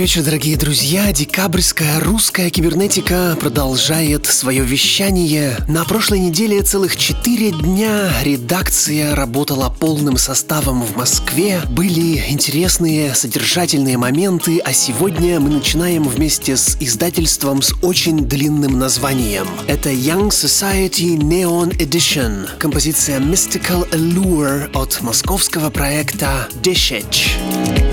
Вечер, дорогие друзья. Декабрьская русская кибернетика продолжает свое вещание. На прошлой неделе целых четыре дня редакция работала полным составом в Москве. Были интересные, содержательные моменты, а сегодня мы начинаем вместе с издательством с очень длинным названием. Это Young Society Neon Edition. Композиция Mystical Allure от московского проекта Dishage.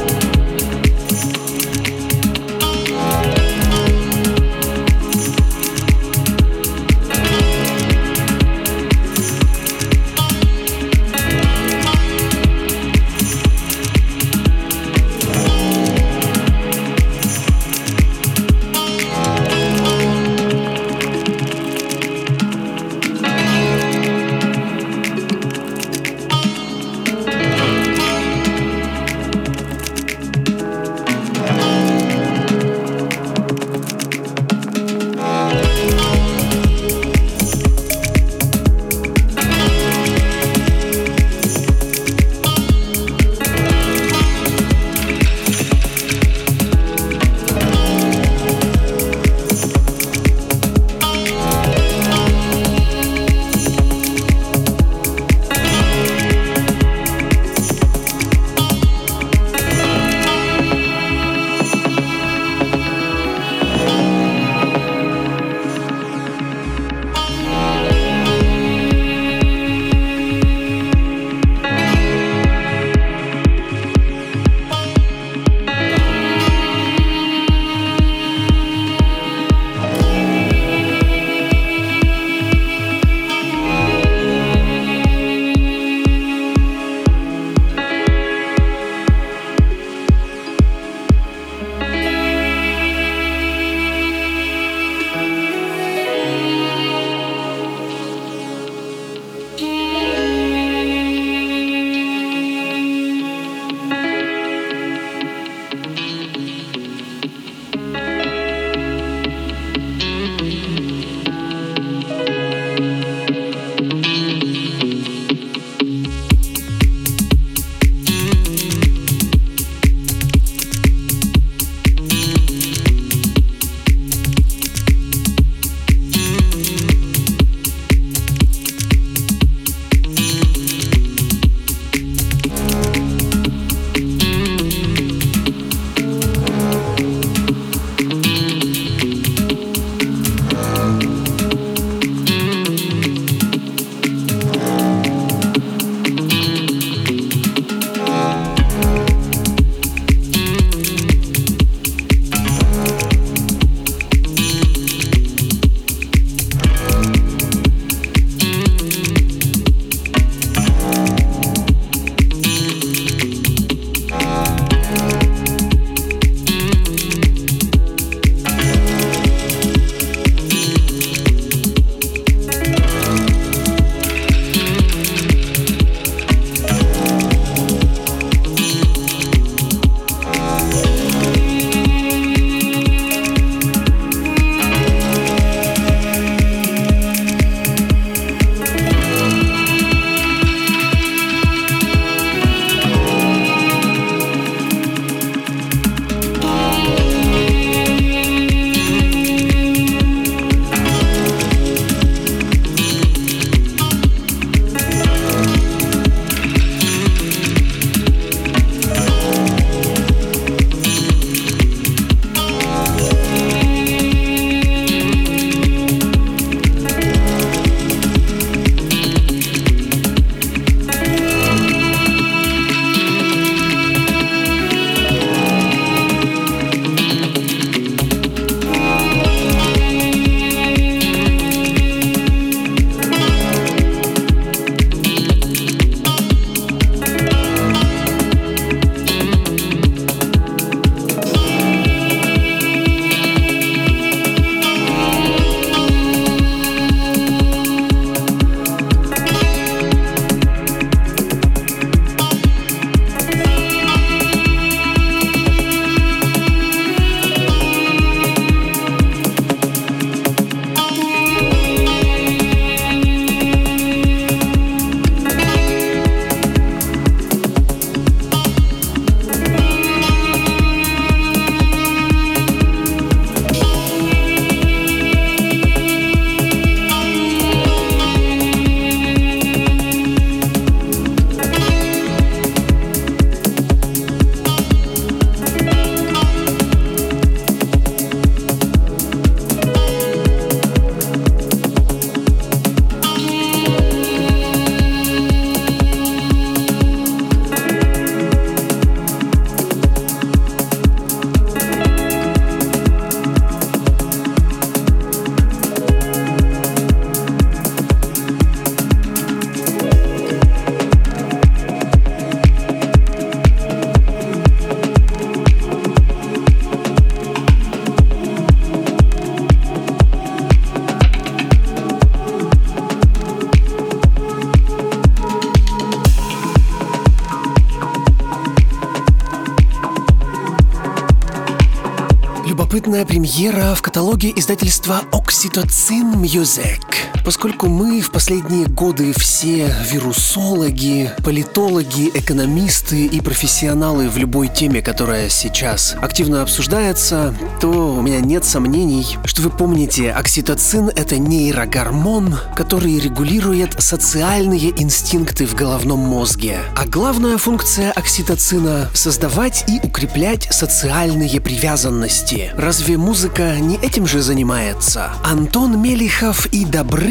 Премьера в каталоге издательства Oxytocin Music. Поскольку мы в последние годы все вирусологи, политологи, экономисты и профессионалы в любой теме, которая сейчас активно обсуждается, то у меня нет сомнений, что вы помните, окситоцин — это нейрогормон, который регулирует социальные инстинкты в головном мозге. А главная функция окситоцина — создавать и укреплять социальные привязанности. Разве музыка не этим же занимается? Антон Мелихов и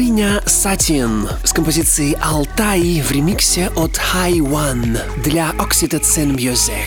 Добрыня Сатин с композицией «Алтай» в ремиксе от High One для Oxytocin Music.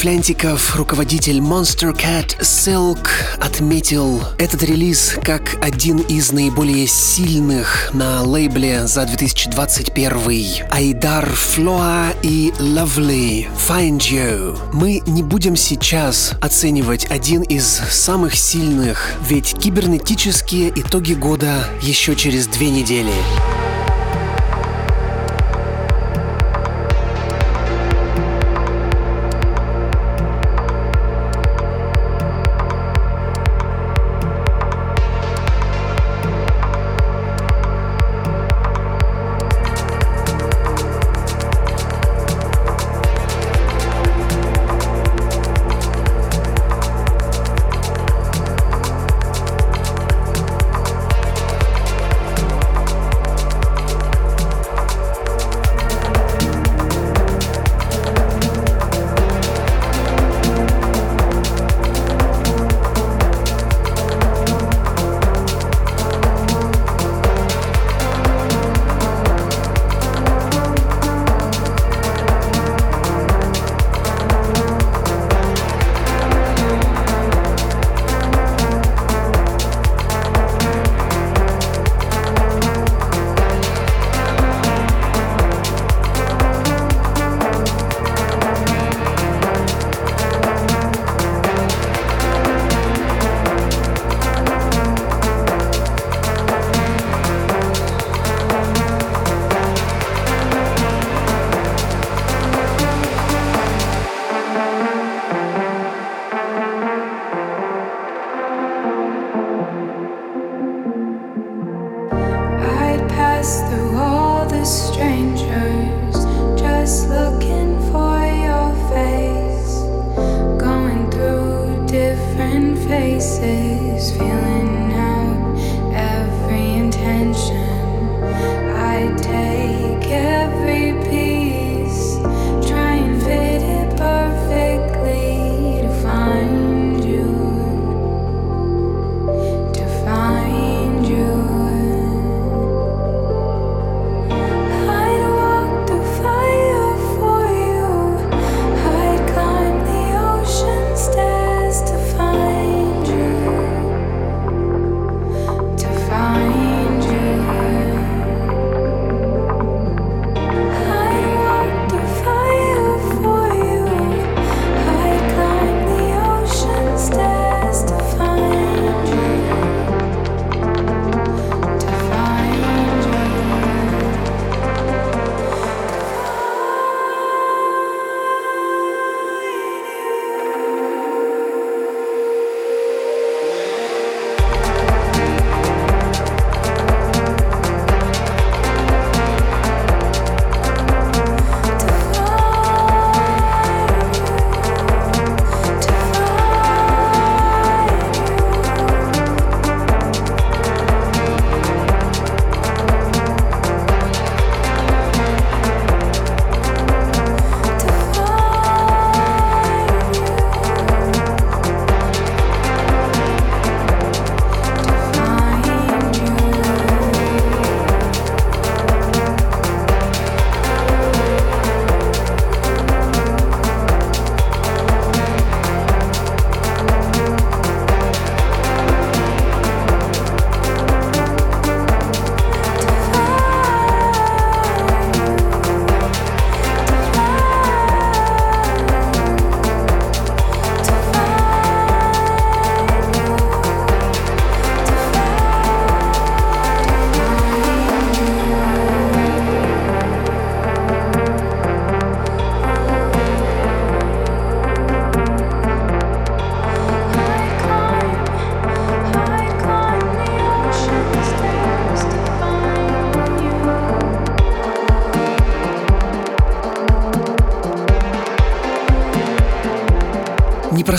Флянтиков, руководитель Monster Cat Silk, отметил этот релиз как один из наиболее сильных на лейбле за 2021. Айдар Флоа и Lovely Find You. Мы не будем сейчас оценивать один из самых сильных, ведь кибернетические итоги года еще через две недели.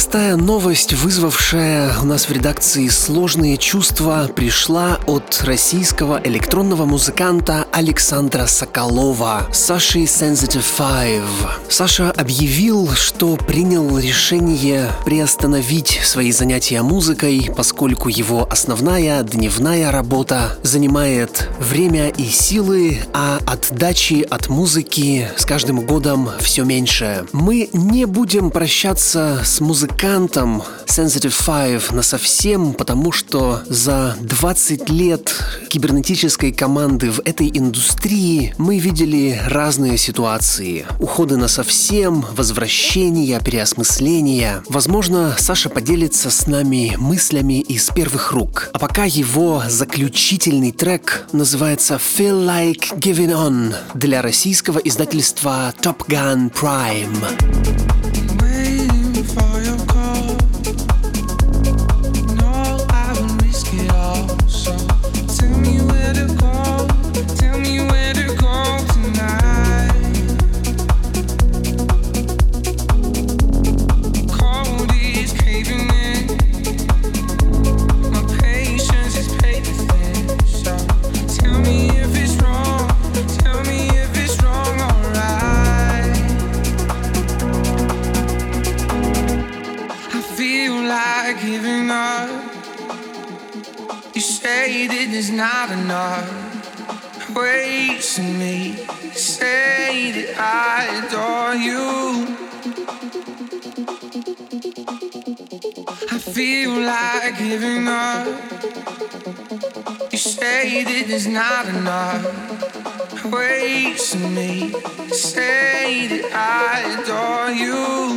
Непростая новость, вызвавшая у нас в редакции сложные чувства, пришла от российского электронного музыканта Александра Соколова, Саши Sensitive Five. Саша объявил, что принял решение приостановить свои занятия музыкой, поскольку его основная дневная работа занимает время и силы, а отдачи от музыки с каждым годом все меньше. Мы не будем прощаться с музыкантом Sensitive Five на совсем, потому что за 20 лет кибернетической команды в этой индустрии мы видели разные ситуации. Уходы на совсем, возвращения, переосмысления. Возможно, Саша поделится с нами мыслями из первых рук. А пока его заключительный трек называется Feel Like Giving On для российского издательства Top Gun Prime. is not enough. Wasting me, say that I adore you. I feel like giving up. You say that it's not enough. Wasting me, say that I adore you.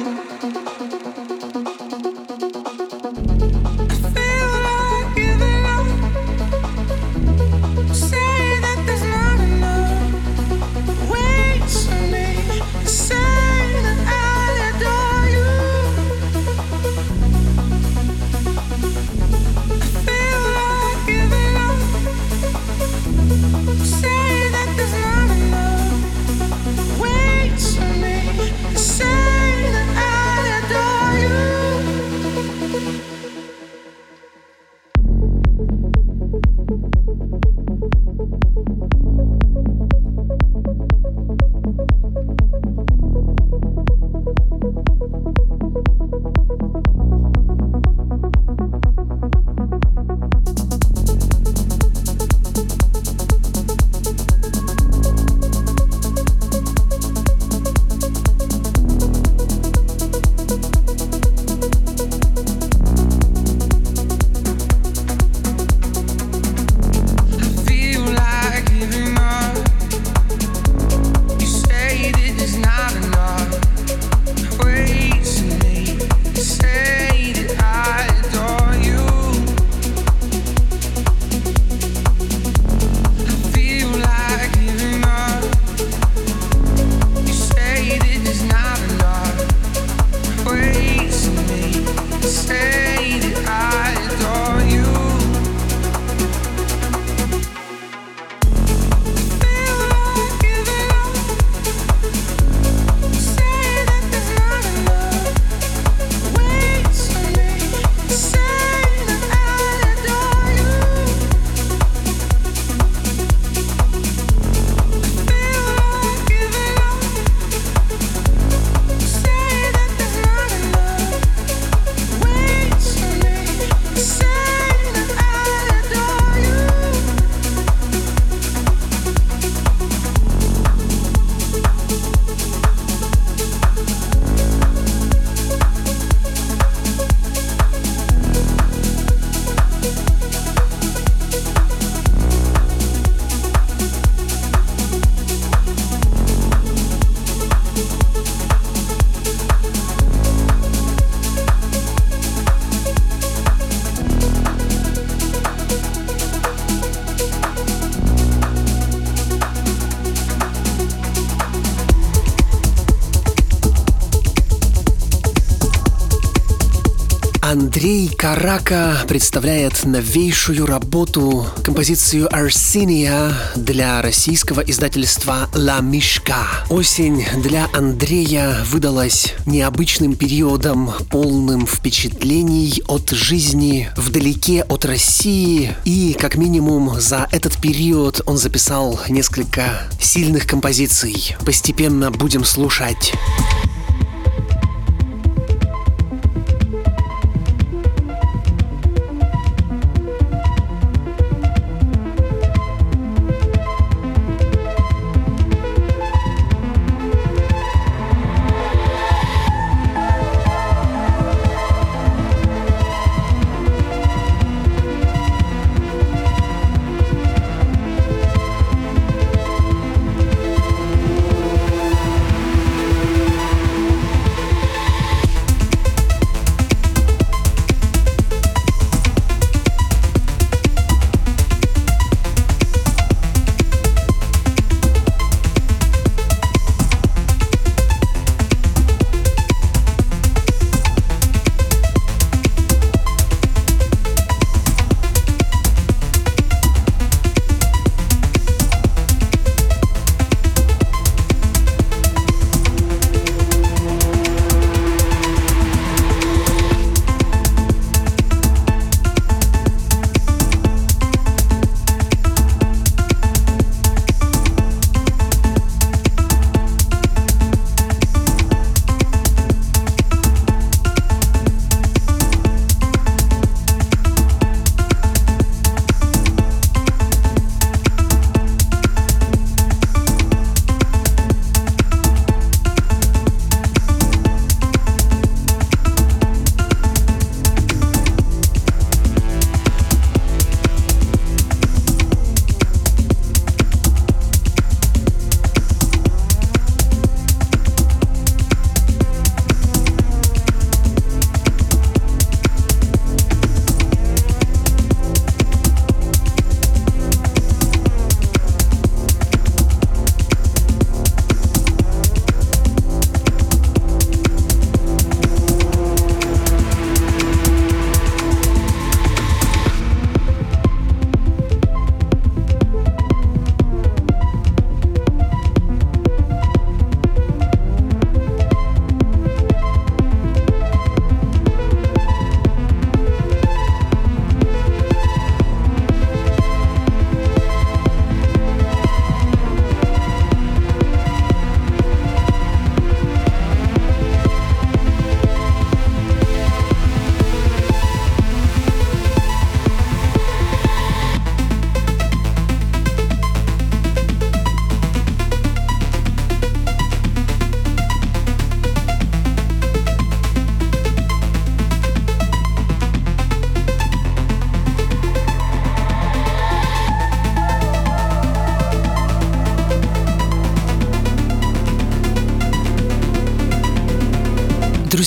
Андрей Карака представляет новейшую работу, композицию «Арсения» для российского издательства «Ла Мишка». Осень для Андрея выдалась необычным периодом, полным впечатлений от жизни вдалеке от России. И, как минимум, за этот период он записал несколько сильных композиций. Постепенно будем слушать.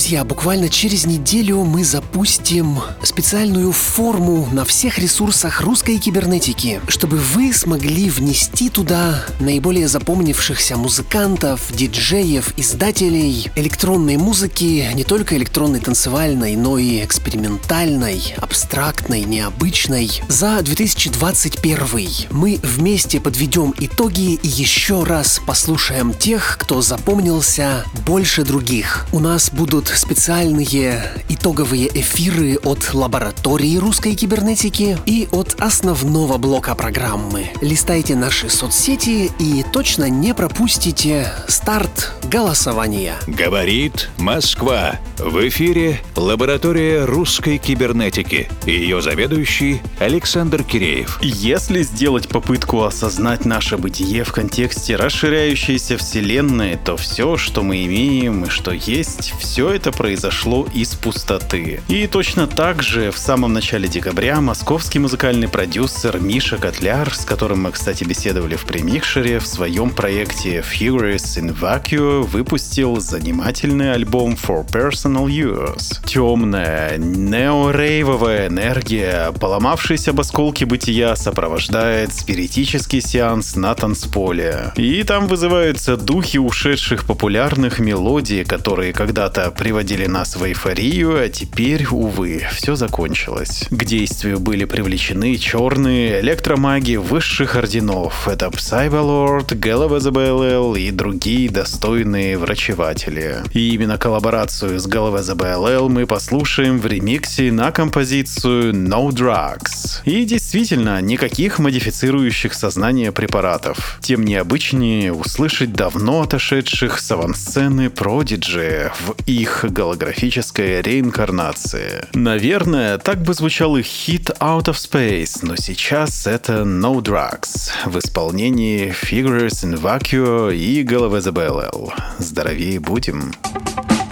Друзья, буквально через неделю мы запустим специальную форму на всех ресурсах русской кибернетики, чтобы вы смогли внести туда наиболее запомнившихся музыкантов, диджеев, издателей электронной музыки, не только электронной танцевальной, но и экспериментальной, абстрактной, необычной. За 2021 мы вместе подведем итоги и еще раз послушаем тех, кто запомнился больше других. У нас будут специальные итоговые эфиры от лаборатории русской кибернетики и от основного блока программы. Листайте наши соцсети и точно не пропустите старт голосования. Говорит Москва. В эфире лаборатория русской кибернетики. Ее заведующий Александр Киреев. Если сделать попытку осознать наше бытие в контексте расширяющейся вселенной, то все, что мы имеем и что есть, все это произошло из пустоты. И точно так же в самом начале декабря московский музыкальный продюсер Миша Котляр, с которым мы, кстати, беседовали в премикшере, в своем проекте Furious in Vacuum выпустил занимательный альбом For Personal Use. Темная, неорейвовая энергия, поломавшаяся об осколки бытия сопровождает спиритический сеанс на танцполе. И там вызываются духи ушедших популярных мелодий, которые когда-то приводили нас в эйфорию, а теперь, увы, все закончилось. К действию были привлечены черные электромаги высших орденов. Это Psybalord, Galvez и другие достойные врачеватели. И именно коллаборацию с Galvez мы послушаем в ремиксе на композицию No Drugs. И действительно, никаких модифицирующих сознание препаратов. Тем необычнее услышать давно отошедших с авансцены продиджи в их голографической реинкарнации. Наверное, так бы звучал их хит Out of Space, но сейчас это No Drugs в исполнении Figures in Vacuo и GLVZBLL. Здоровее будем! Спасибо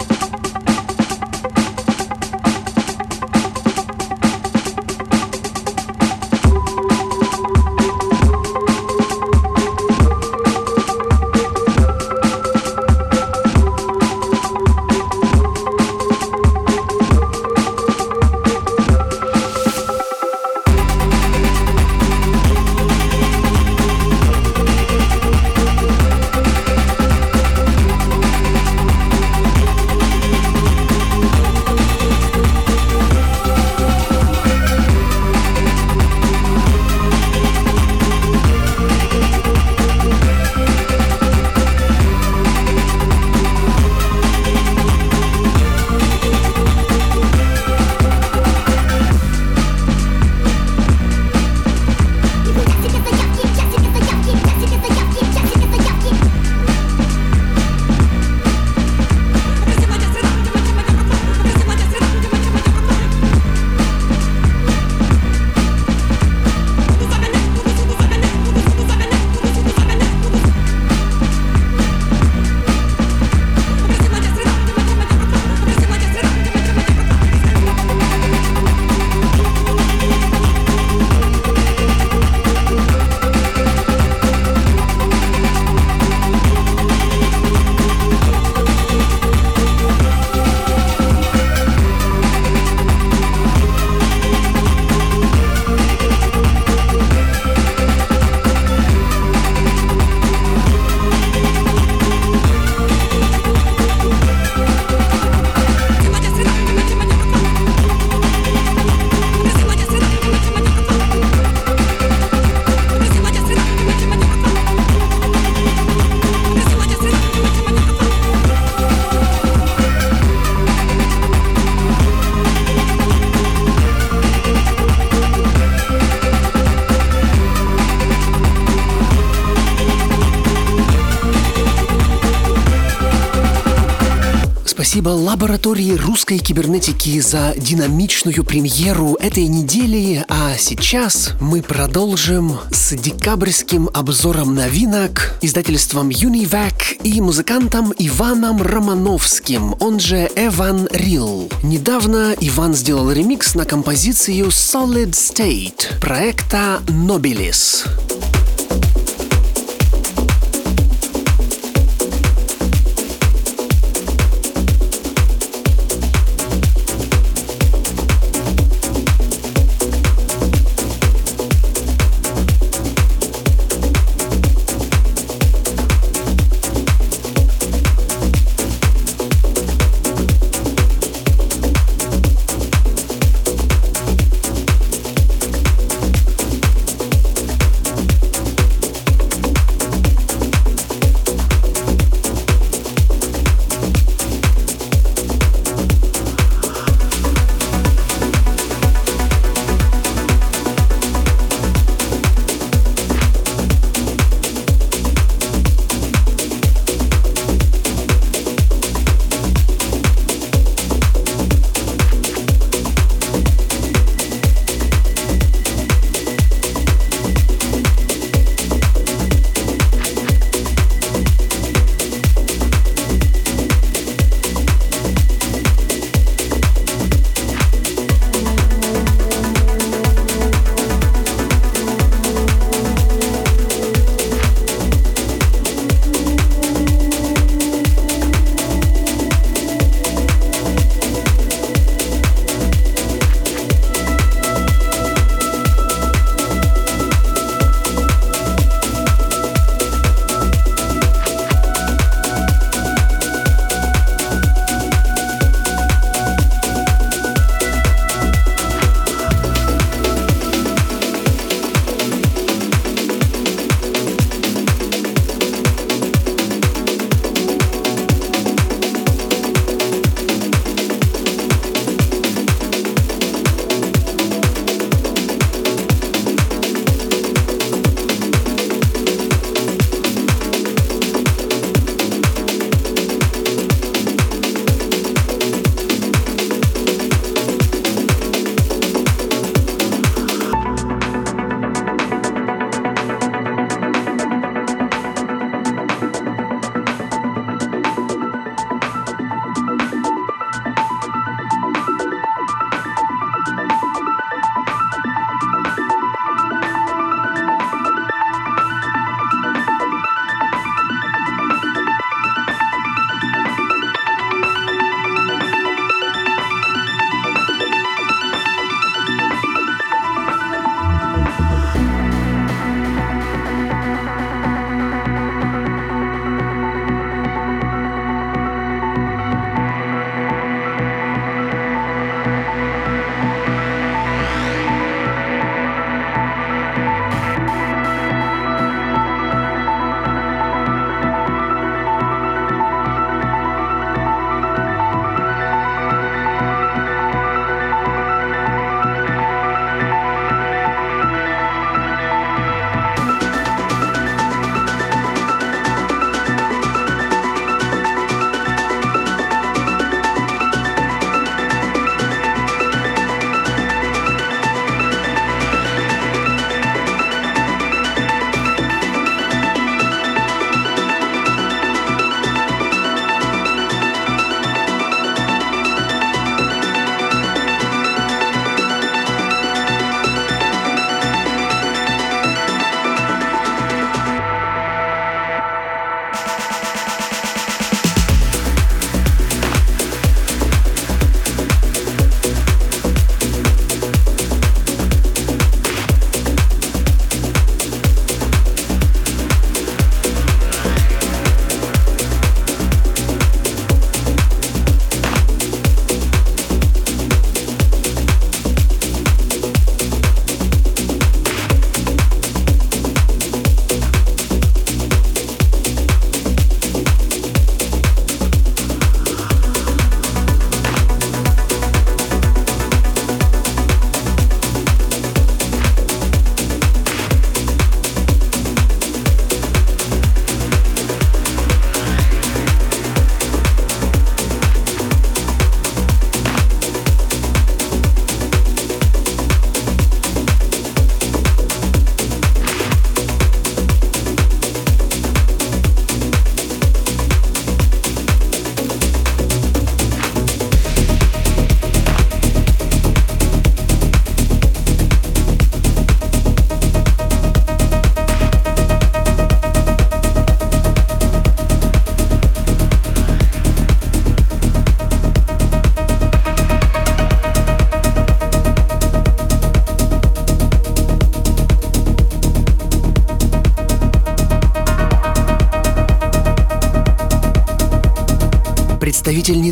русской кибернетики за динамичную премьеру этой недели, а сейчас мы продолжим с декабрьским обзором новинок издательством Univac и музыкантом Иваном Романовским, он же Эван Рил. Недавно Иван сделал ремикс на композицию Solid State проекта Nobilis.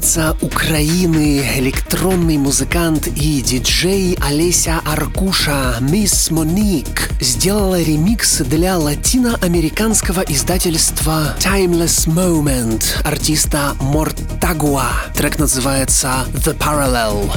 Представительница Украины, электронный музыкант и диджей Олеся Аркуша, Мисс Моник, сделала ремикс для латиноамериканского издательства Timeless Moment артиста Мортагуа. Трек называется The Parallel.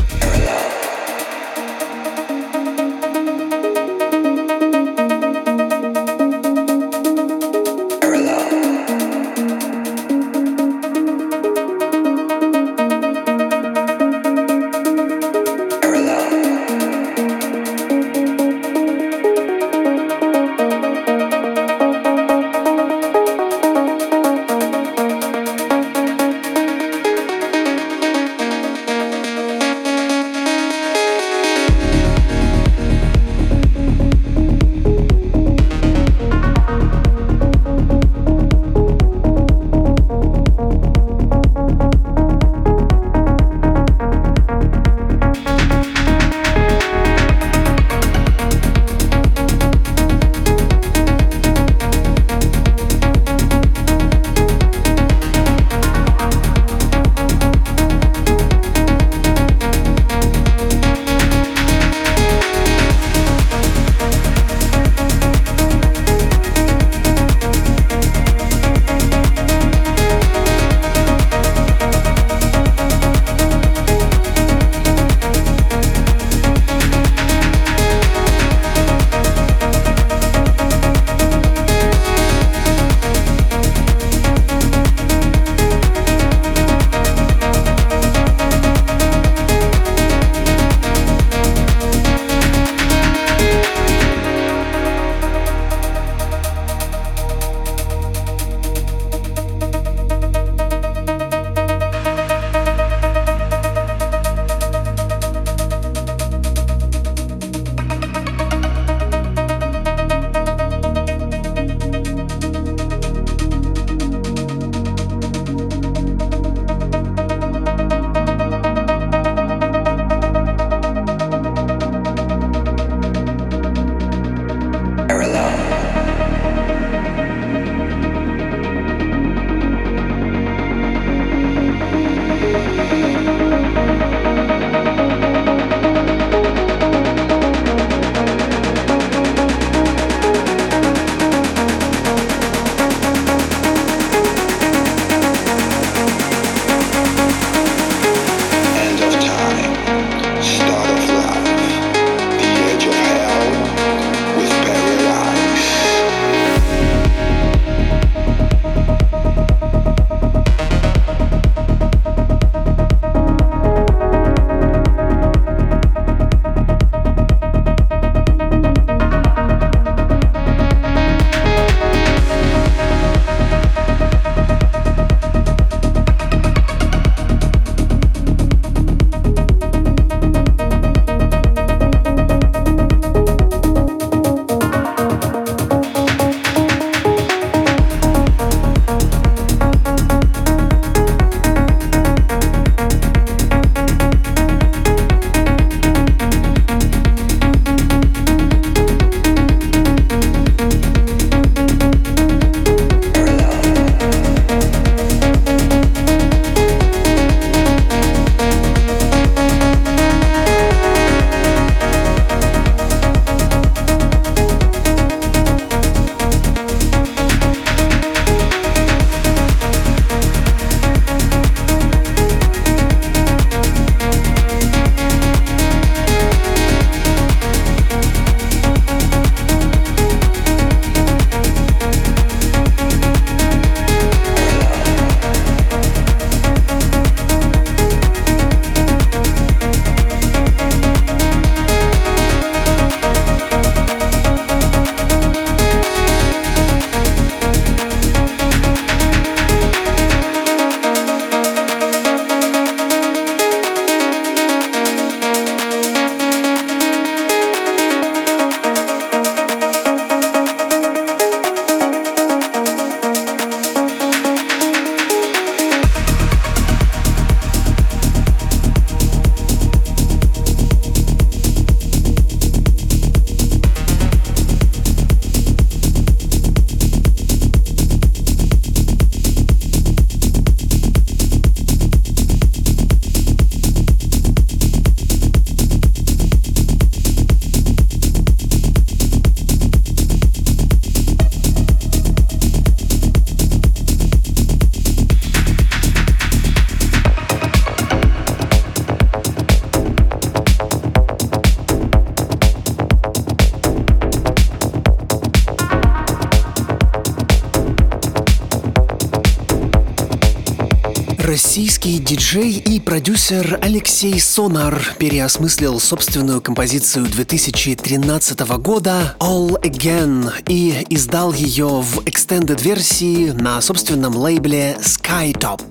Диджей и продюсер Алексей Сонар переосмыслил собственную композицию 2013 года All Again и издал ее в extended версии на собственном лейбле Skytop.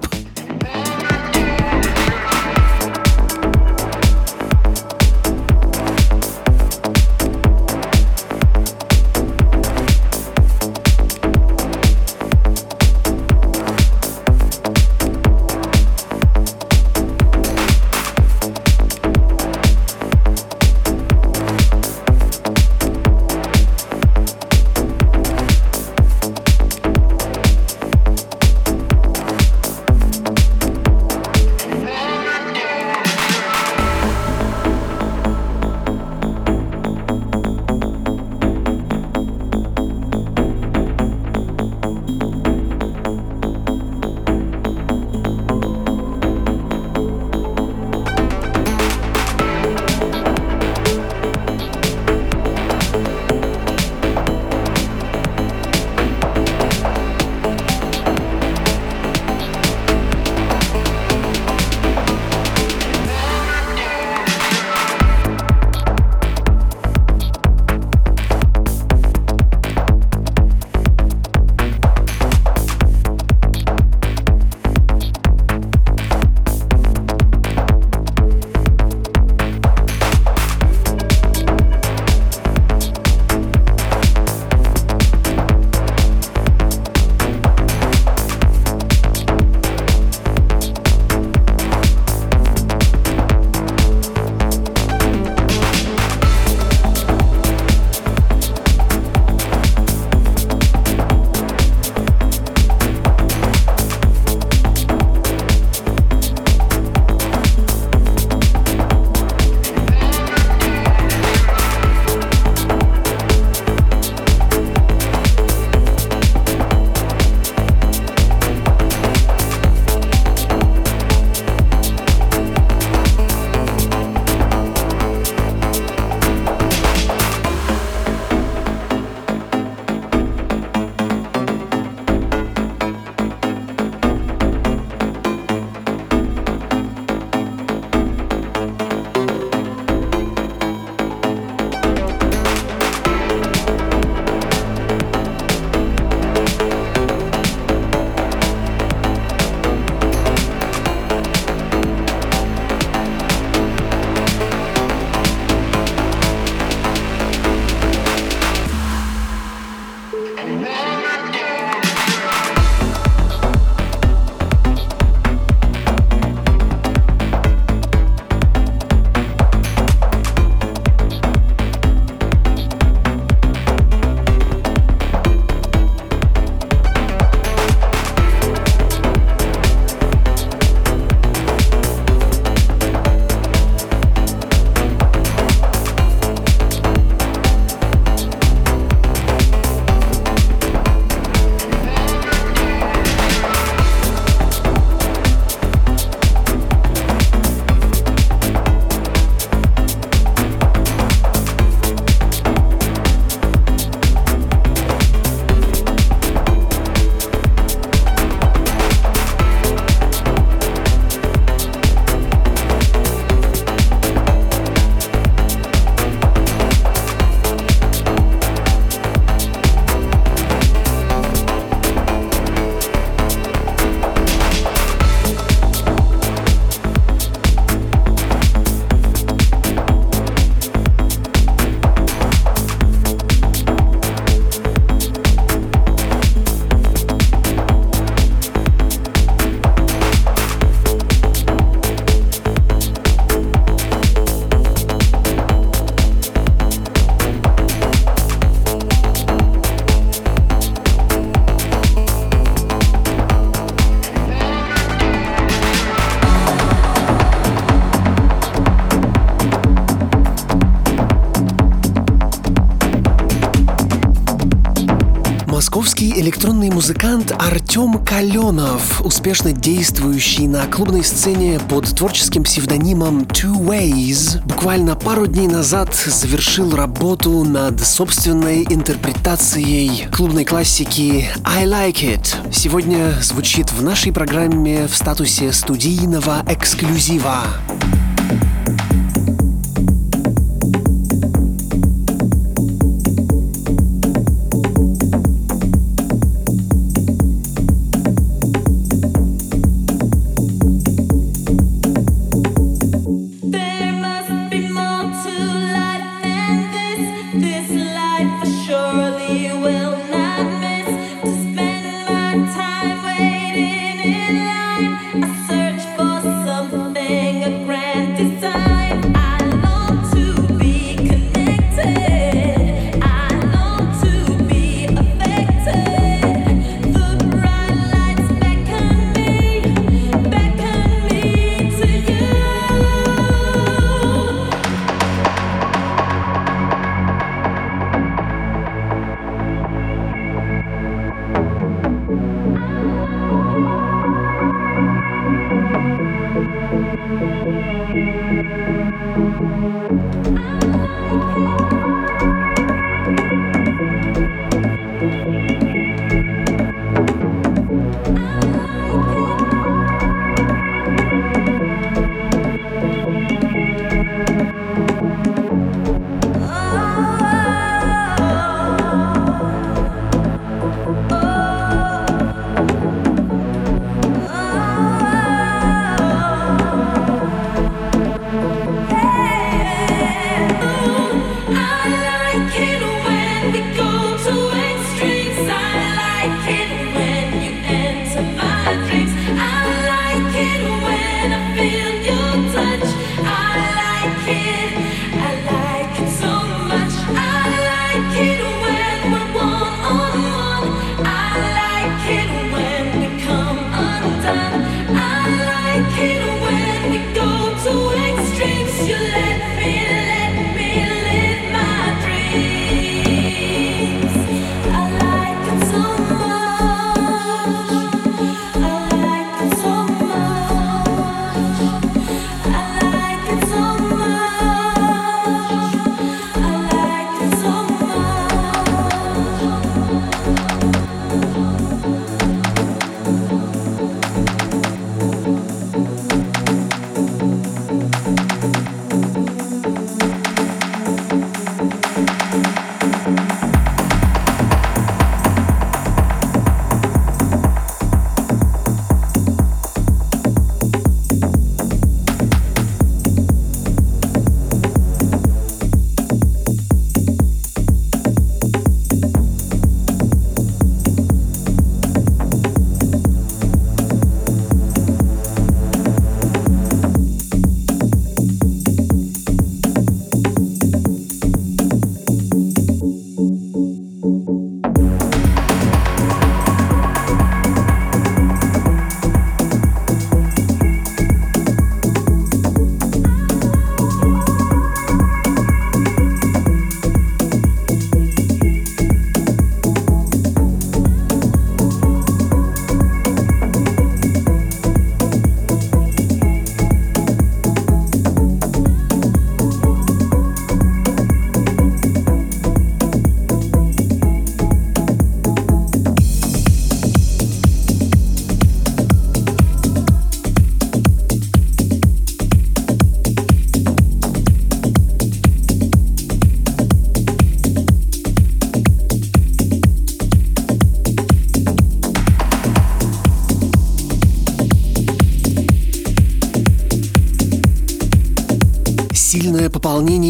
Электронный музыкант Артем Каленов, успешно действующий на клубной сцене под творческим псевдонимом Two Ways, буквально пару дней назад завершил работу над собственной интерпретацией клубной классики I Like It. Сегодня звучит в нашей программе в статусе студийного эксклюзива.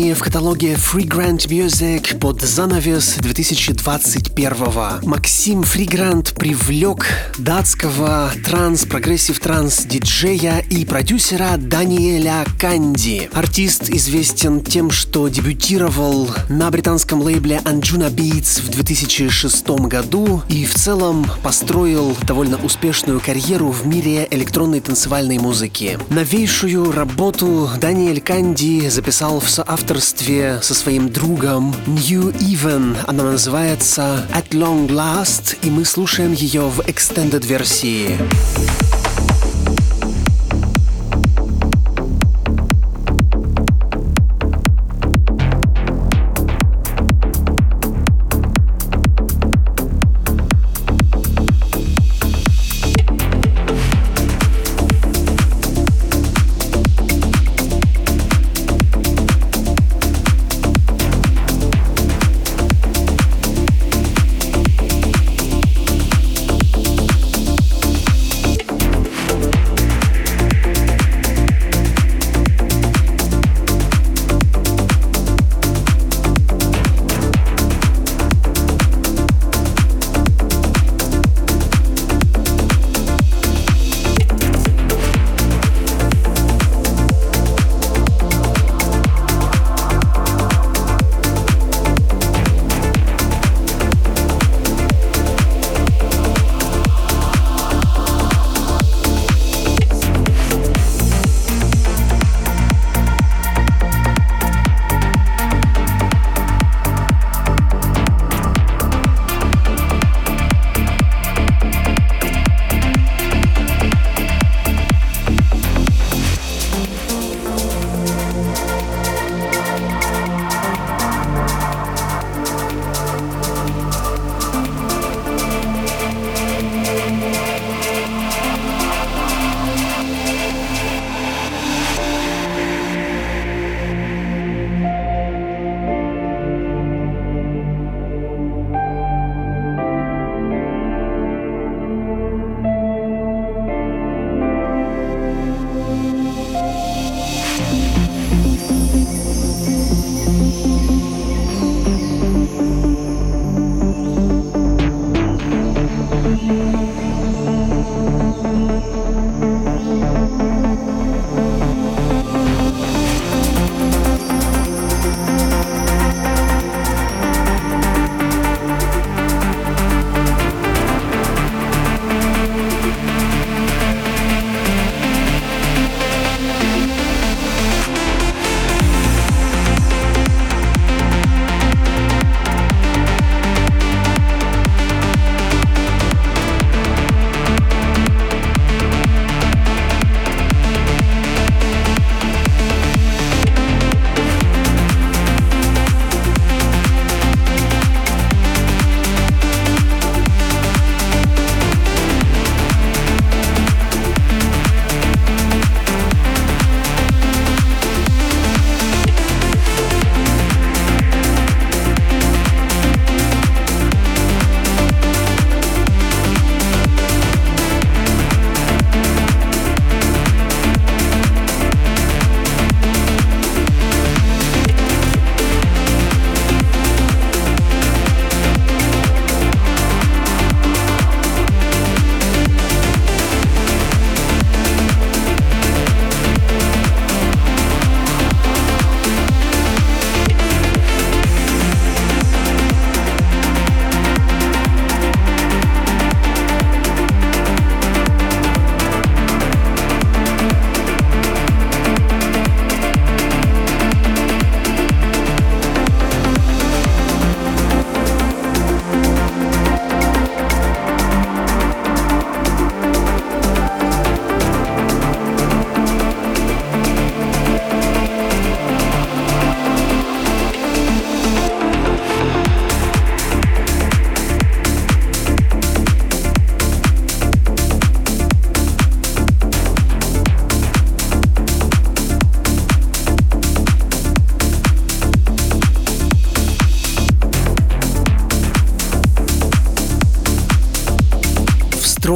Исполнении в каталоге Freegrant Music под занавес 2021 -го. Максим Фригрант привлек датского транс- progressive транс-диджея и продюсера Даниэля Канди. Артист известен тем, что дебютировал на британском лейбле Anjunabeats в 2006 году и в целом построил довольно успешную карьеру в мире электронной танцевальной музыки. Новейшую работу Даниэль Канди записал в соавторстве со своим другом New Even. Она называется At Long Last, и мы слушаем ее в extended версии.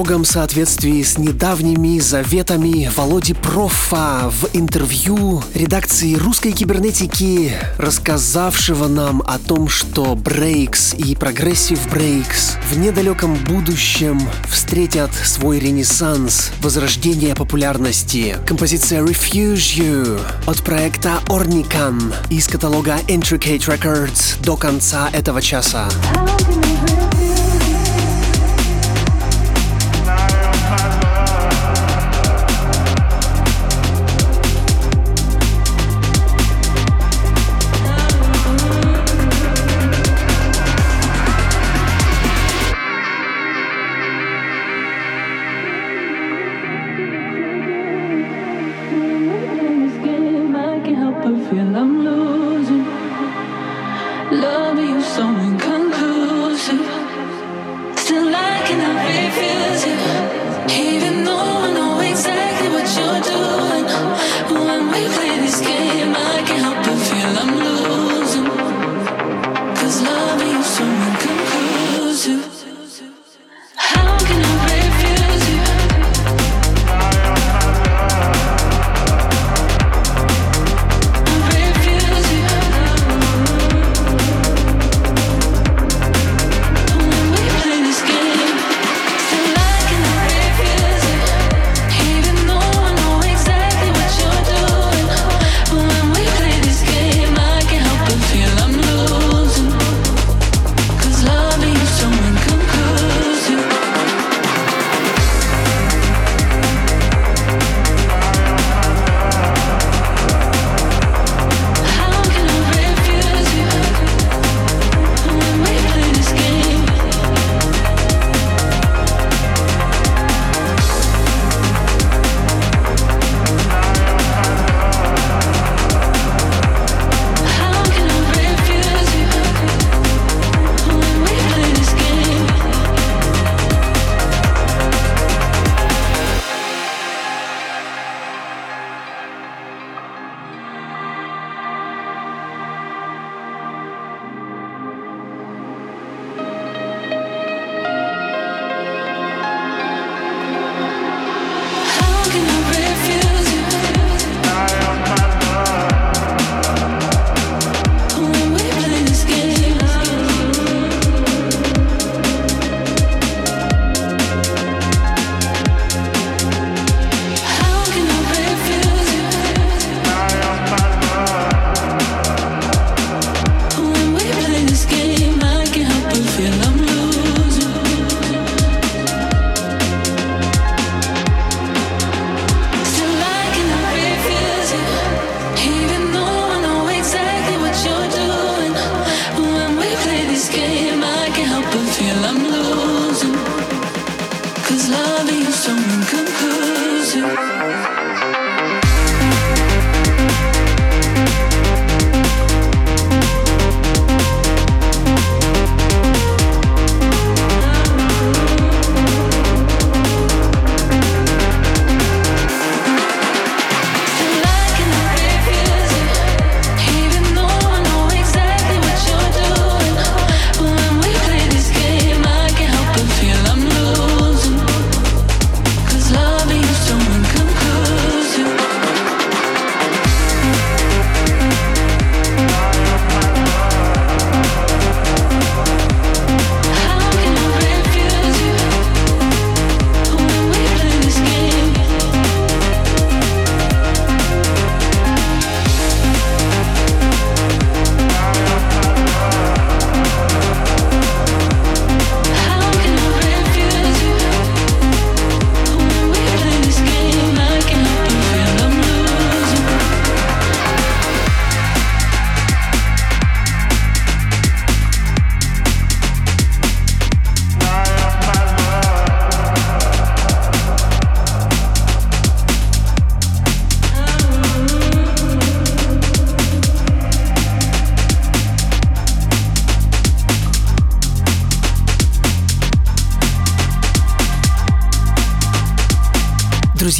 Строгом соответствии с недавними заветами Володи Профа в интервью редакции русской кибернетики, рассказавшего нам о том, что breaks и progressive breaks в недалеком будущем встретят свой ренессанс, возрождение популярности. Композиция Refuse You от проекта Ornican из каталога Intricate Records до конца этого часа.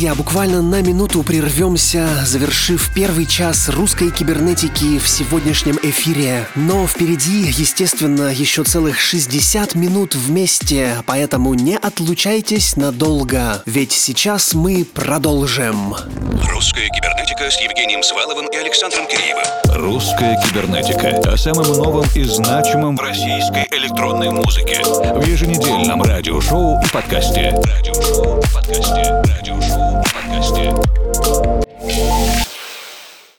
Друзья, буквально на минуту прервемся, завершив первый час русской кибернетики в сегодняшнем эфире. Но впереди, естественно, еще целых 60 минут вместе, поэтому не отлучайтесь надолго, ведь сейчас мы продолжим. Русская кибернетика с Евгением Сваловым и Александром Киреевым. Русская кибернетика о самом новом и значимом в российской электронной музыке в еженедельном радиошоу и подкасте. Радиошоу и подкасте. Радиошоу подкасте.